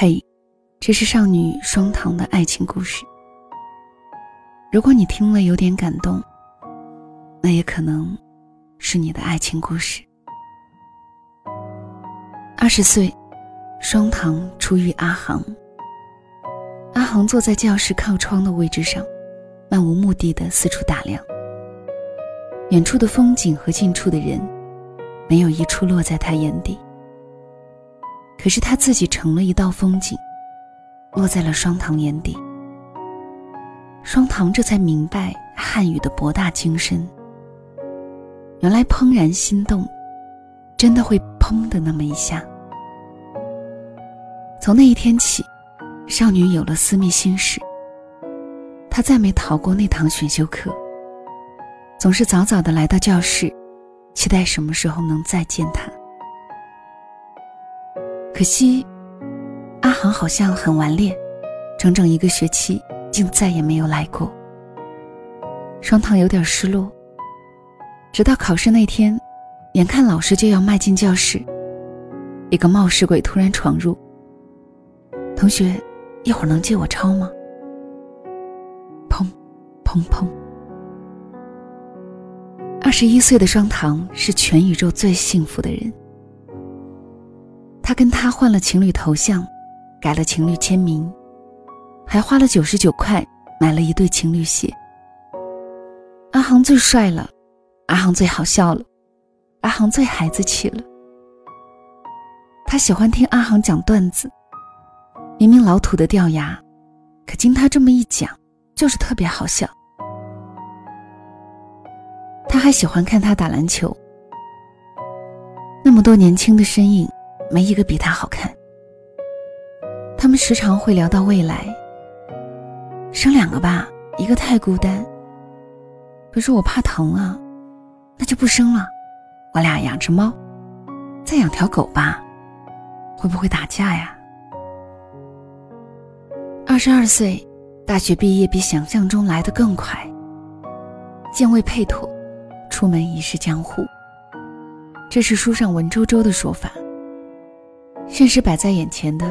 嘿，这是少女双糖的爱情故事。如果你听了有点感动，那也可能是你的爱情故事。二十岁，双糖初遇阿航。阿航坐在教室靠窗的位置上，漫无目的的四处打量。远处的风景和近处的人，没有一处落在他眼底。可是他自己成了一道风景，落在了双堂眼底。双堂这才明白汉语的博大精深。原来怦然心动，真的会砰的那么一下。从那一天起，少女有了私密心事。她再没逃过那堂选修课，总是早早的来到教室，期待什么时候能再见他。可惜，阿航好像很顽劣，整整一个学期竟再也没有来过。双糖有点失落。直到考试那天，眼看老师就要迈进教室，一个冒失鬼突然闯入。同学，一会儿能借我抄吗？砰，砰砰。二十一岁的双糖是全宇宙最幸福的人。他跟他换了情侣头像，改了情侣签名，还花了九十九块买了一对情侣鞋。阿航最帅了，阿航最好笑了，阿航最孩子气了。他喜欢听阿航讲段子，明明老土的掉牙，可经他这么一讲，就是特别好笑。他还喜欢看他打篮球，那么多年轻的身影。没一个比他好看。他们时常会聊到未来，生两个吧，一个太孤单。可是我怕疼啊，那就不生了。我俩养只猫，再养条狗吧，会不会打架呀？二十二岁，大学毕业比想象中来得更快。剑未配妥，出门已是江湖。这是书上文绉绉的说法。现实摆在眼前的，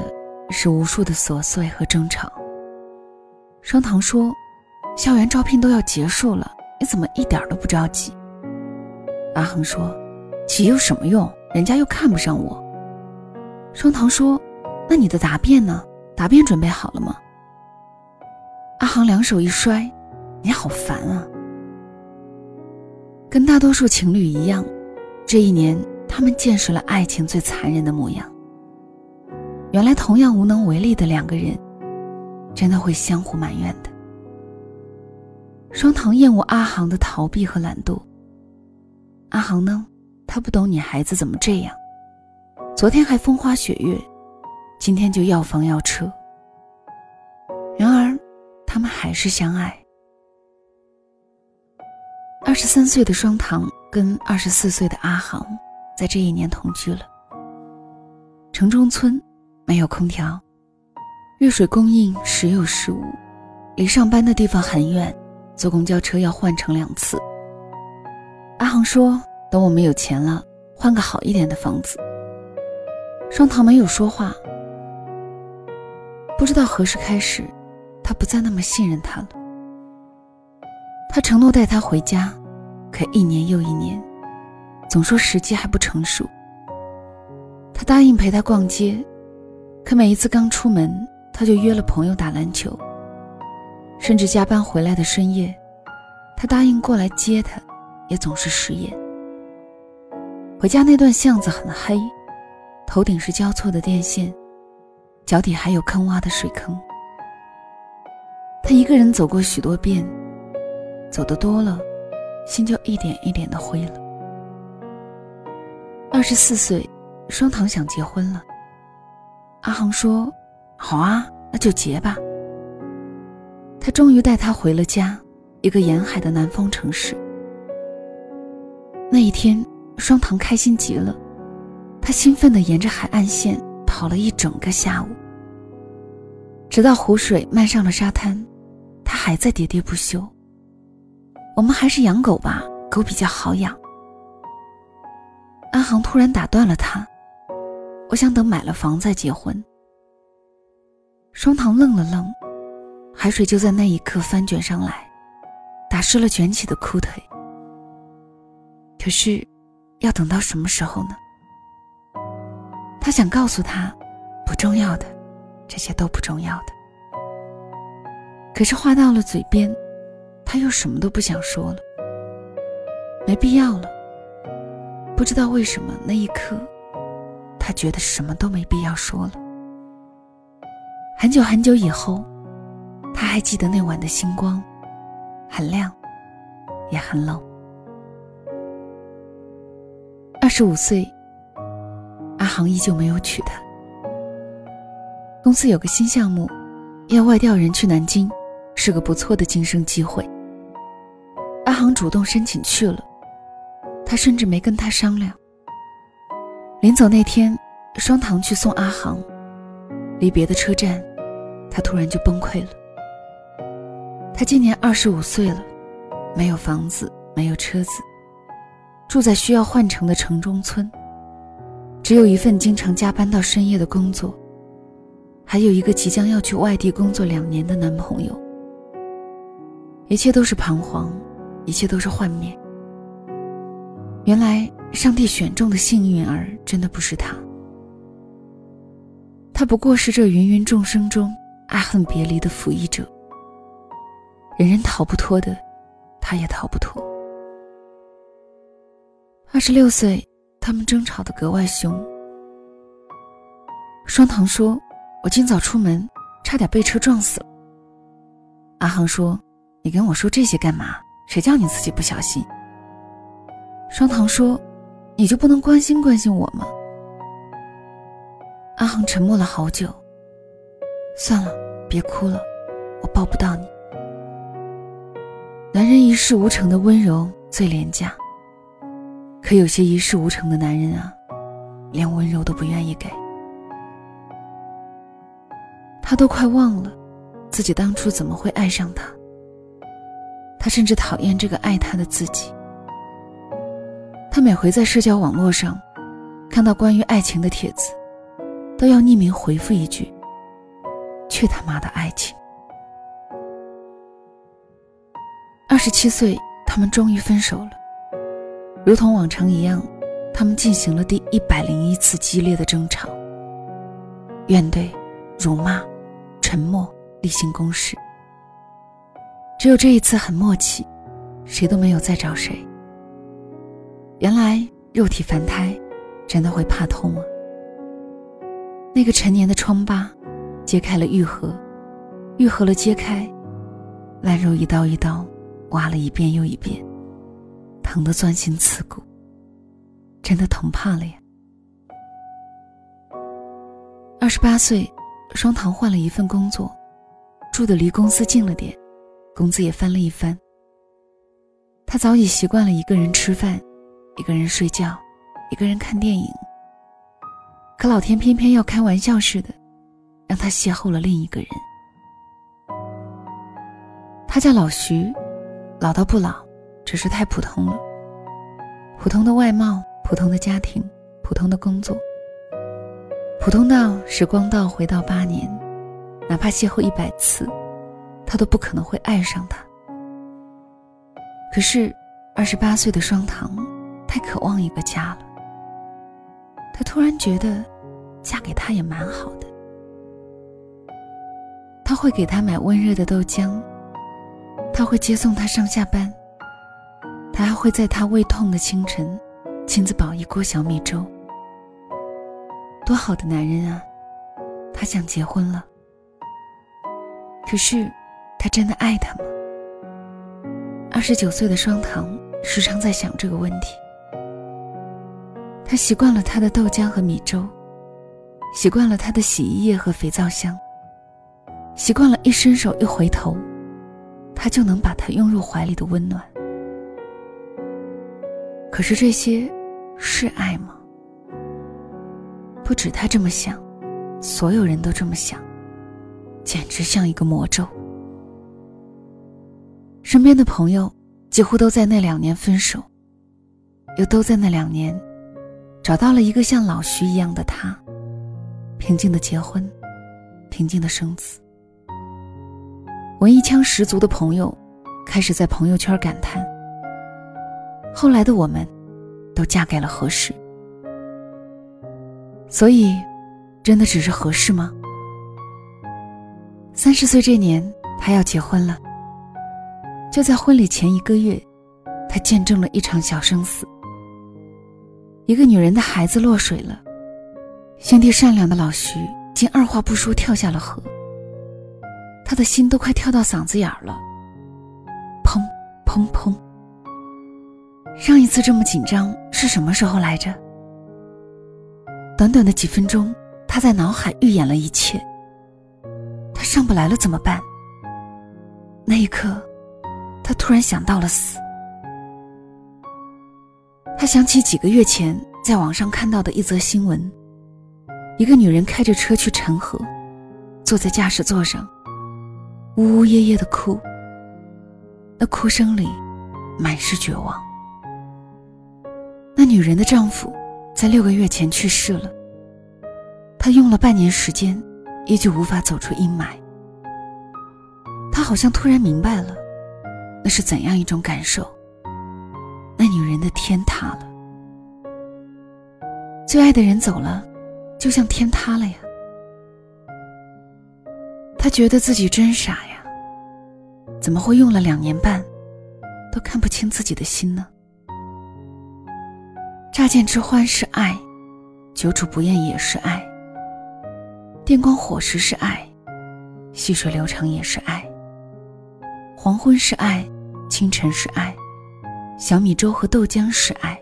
是无数的琐碎和争吵。双糖说：“校园招聘都要结束了，你怎么一点都不着急？”阿恒说：“急有什么用？人家又看不上我。”双糖说：“那你的答辩呢？答辩准备好了吗？”阿航两手一摔：“你好烦啊！”跟大多数情侣一样，这一年他们见识了爱情最残忍的模样。原来同样无能为力的两个人，真的会相互埋怨的。双糖厌恶阿航的逃避和懒惰。阿航呢，他不懂女孩子怎么这样，昨天还风花雪月，今天就要房要车。然而，他们还是相爱。二十三岁的双糖跟二十四岁的阿航，在这一年同居了。城中村。没有空调，热水供应时有时无，离上班的地方很远，坐公交车要换乘两次。阿航说：“等我们有钱了，换个好一点的房子。”双糖没有说话，不知道何时开始，他不再那么信任他了。他承诺带他回家，可一年又一年，总说时机还不成熟。他答应陪他逛街。可每一次刚出门，他就约了朋友打篮球。甚至加班回来的深夜，他答应过来接他，也总是食言。回家那段巷子很黑，头顶是交错的电线，脚底还有坑洼的水坑。他一个人走过许多遍，走得多了，心就一点一点的灰了。二十四岁，双糖想结婚了。阿航说：“好啊，那就结吧。”他终于带她回了家，一个沿海的南方城市。那一天，双糖开心极了，他兴奋地沿着海岸线跑了一整个下午，直到湖水漫上了沙滩，他还在喋喋不休。我们还是养狗吧，狗比较好养。阿航突然打断了他。我想等买了房再结婚。双糖愣了愣，海水就在那一刻翻卷上来，打湿了卷起的裤腿。可是，要等到什么时候呢？他想告诉他，不重要的，这些都不重要的。可是话到了嘴边，他又什么都不想说了。没必要了。不知道为什么，那一刻，他觉得什么都没必要说了。很久很久以后，他还记得那晚的星光，很亮，也很冷。二十五岁，阿航依旧没有娶她。公司有个新项目，要外调人去南京，是个不错的晋升机会。阿航主动申请去了，他甚至没跟他商量。临走那天，双糖去送阿航。离别的车站，他突然就崩溃了。他今年二十五岁了，没有房子，没有车子，住在需要换乘的城中村，只有一份经常加班到深夜的工作，还有一个即将要去外地工作两年的男朋友。一切都是彷徨，一切都是幻灭。原来上帝选中的幸运儿，真的不是他。他不过是这芸芸众生中爱恨别离的服役者，人人逃不脱的，他也逃不脱。二十六岁，他们争吵的格外凶。双堂说：“我今早出门，差点被车撞死了。”阿航说：“你跟我说这些干嘛？谁叫你自己不小心？”双堂说：“你就不能关心关心我吗？”阿航沉默了好久。算了，别哭了，我抱不到你。男人一事无成的温柔最廉价，可有些一事无成的男人啊，连温柔都不愿意给。他都快忘了自己当初怎么会爱上他。他甚至讨厌这个爱他的自己。他每回在社交网络上看到关于爱情的帖子。都要匿名回复一句：“去他妈的爱情！”二十七岁，他们终于分手了。如同往常一样，他们进行了第一百零一次激烈的争吵。怨怼、辱骂、沉默、例行公事。只有这一次很默契，谁都没有再找谁。原来肉体凡胎，真的会怕痛啊！那个陈年的疮疤，揭开了愈合，愈合了揭开，烂肉一刀一刀挖了一遍又一遍，疼得钻心刺骨，真的疼怕了呀。二十八岁，双糖换了一份工作，住的离公司近了点，工资也翻了一番。他早已习惯了一个人吃饭，一个人睡觉，一个人看电影。可老天偏偏要开玩笑似的，让他邂逅了另一个人。他叫老徐，老到不老，只是太普通了。普通的外貌，普通的家庭，普通的工作，普通到时光倒回到八年，哪怕邂逅一百次，他都不可能会爱上他。可是，二十八岁的双糖，太渴望一个家了。她突然觉得，嫁给他也蛮好的。他会给他买温热的豆浆，他会接送他上下班，他还会在他胃痛的清晨，亲自煲一锅小米粥。多好的男人啊！他想结婚了。可是，他真的爱他吗？二十九岁的双糖时常在想这个问题。他习惯了他的豆浆和米粥，习惯了他的洗衣液和肥皂香，习惯了一伸手一回头，他就能把他拥入怀里的温暖。可是这些是爱吗？不止他这么想，所有人都这么想，简直像一个魔咒。身边的朋友几乎都在那两年分手，又都在那两年。找到了一个像老徐一样的他，平静的结婚，平静的生子。文艺腔十足的朋友开始在朋友圈感叹：“后来的我们，都嫁给了合适。”所以，真的只是合适吗？三十岁这年，他要结婚了。就在婚礼前一个月，他见证了一场小生死。一个女人的孩子落水了，心地善良的老徐竟二话不说跳下了河。他的心都快跳到嗓子眼儿了，砰砰砰！上一次这么紧张是什么时候来着？短短的几分钟，他在脑海预演了一切。他上不来了怎么办？那一刻，他突然想到了死。想起几个月前在网上看到的一则新闻：一个女人开着车去陈河，坐在驾驶座上。呜呜咽咽的哭，那哭声里满是绝望。那女人的丈夫在六个月前去世了，她用了半年时间，依旧无法走出阴霾。她好像突然明白了，那是怎样一种感受。那女人的天塌了，最爱的人走了，就像天塌了呀。他觉得自己真傻呀，怎么会用了两年半，都看不清自己的心呢？乍见之欢是爱，久处不厌也是爱。电光火石是爱，细水流长也是爱。黄昏是爱，清晨是爱，小米粥和豆浆是爱。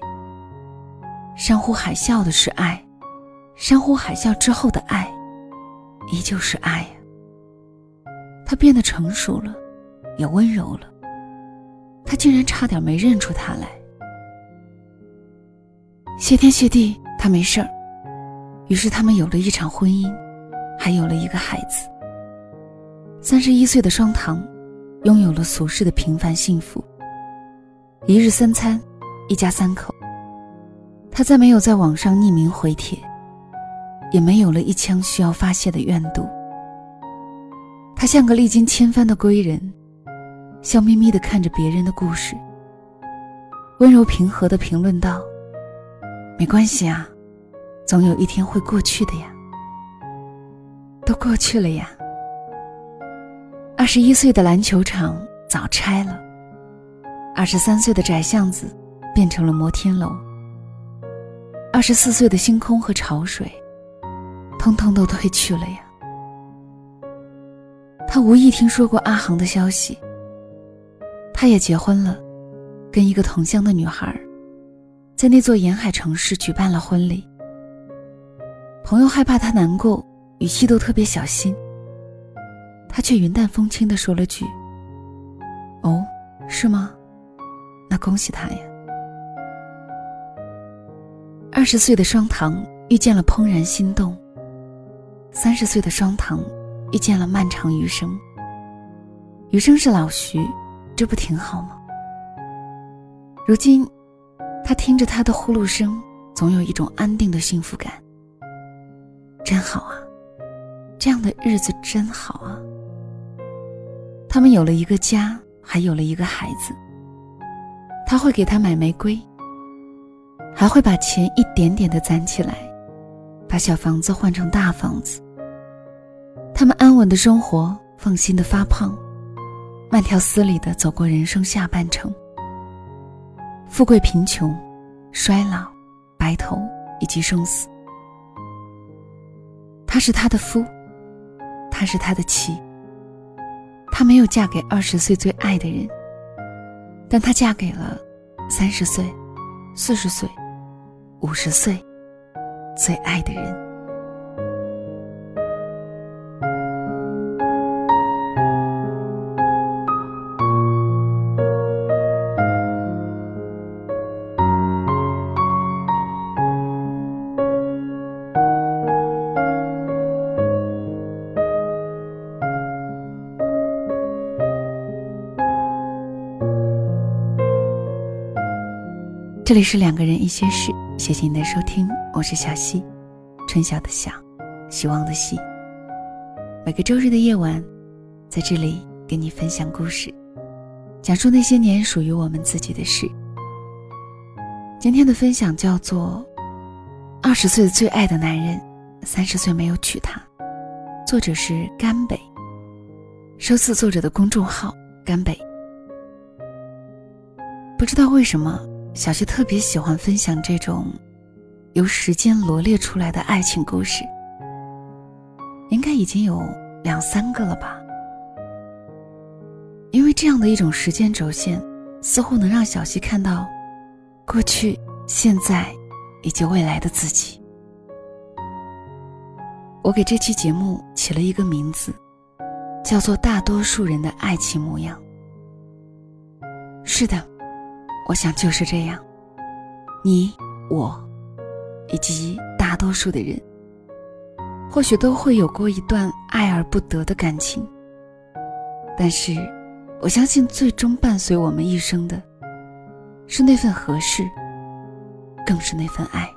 山呼海啸的是爱，山呼海啸之后的爱，依旧是爱。他变得成熟了，也温柔了。他竟然差点没认出他来。谢天谢地，他没事儿。于是他们有了一场婚姻，还有了一个孩子。三十一岁的双糖，拥有了俗世的平凡幸福。一日三餐，一家三口。他再没有在网上匿名回帖，也没有了一腔需要发泄的怨毒。他像个历经千帆的归人，笑眯眯地看着别人的故事，温柔平和地评论道：“没关系啊，总有一天会过去的呀，都过去了呀。”二十一岁的篮球场早拆了，二十三岁的窄巷子变成了摩天楼，二十四岁的星空和潮水，通通都退去了呀。他无意听说过阿航的消息。他也结婚了，跟一个同乡的女孩，在那座沿海城市举办了婚礼。朋友害怕他难过，语气都特别小心。他却云淡风轻地说了句：“哦，是吗？那恭喜他呀。”二十岁的双糖遇见了怦然心动。三十岁的双糖。遇见了漫长余生。余生是老徐，这不挺好吗？如今，他听着他的呼噜声，总有一种安定的幸福感。真好啊，这样的日子真好啊。他们有了一个家，还有了一个孩子。他会给他买玫瑰，还会把钱一点点的攒起来，把小房子换成大房子。他们安稳的生活，放心的发胖，慢条斯理的走过人生下半程。富贵贫穷，衰老，白头，以及生死。他是他的夫，他是他的妻。他没有嫁给二十岁最爱的人，但她嫁给了三十岁、四十岁、五十岁最爱的人。这里是两个人一些事，谢谢你的收听，我是小溪，春晓的晓，希望的希。每个周日的夜晚，在这里跟你分享故事，讲述那些年属于我们自己的事。今天的分享叫做《二十岁最爱的男人，三十岁没有娶她》，作者是甘北，收自作者的公众号甘北。不知道为什么，小溪特别喜欢分享这种由时间罗列出来的爱情故事。应该已经有两三个了吧。因为这样的一种时间轴线，似乎能让小溪看到过去、现在以及未来的自己。我给这期节目起了一个名字，叫做《大多数人的爱情模样》。是的，我想就是这样。你、我，以及大多数的人。或许都会有过一段爱而不得的感情，但是，我相信最终伴随我们一生的，是那份合适，更是那份爱。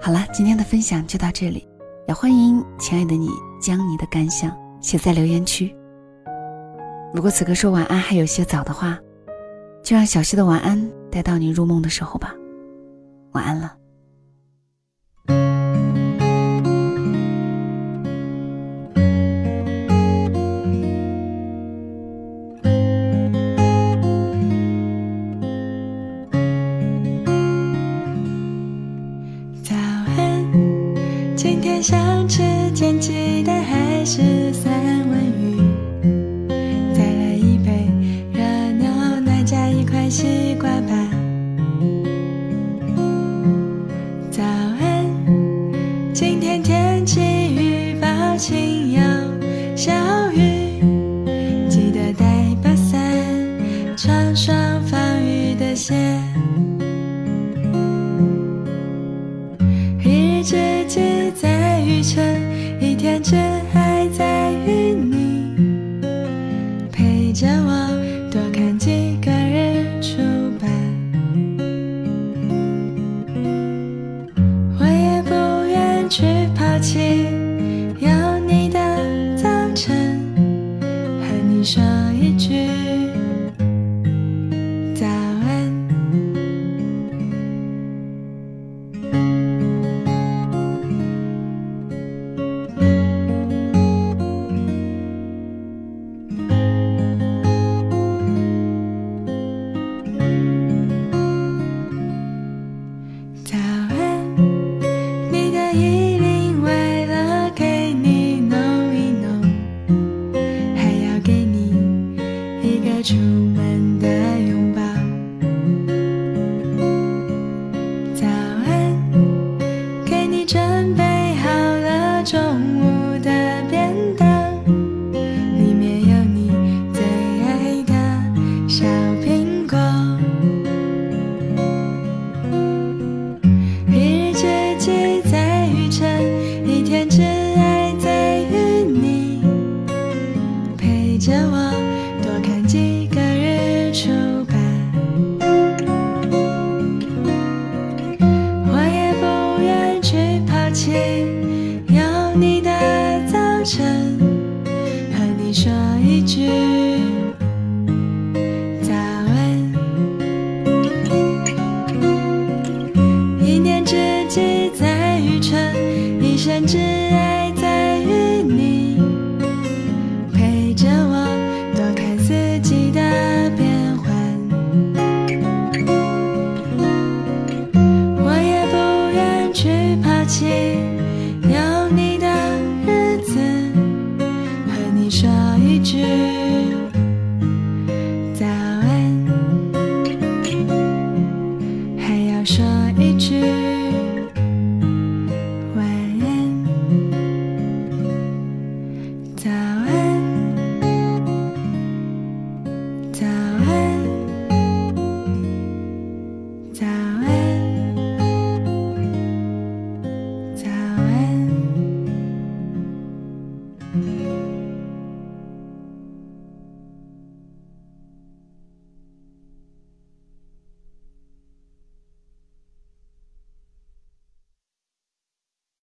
好了，今天的分享就到这里，也欢迎亲爱的你将你的感想写在留言区。如果此刻说晚安还有些早的话，就让小溪的晚安带到你入梦的时候吧。晚安了。去抛弃出门。shame.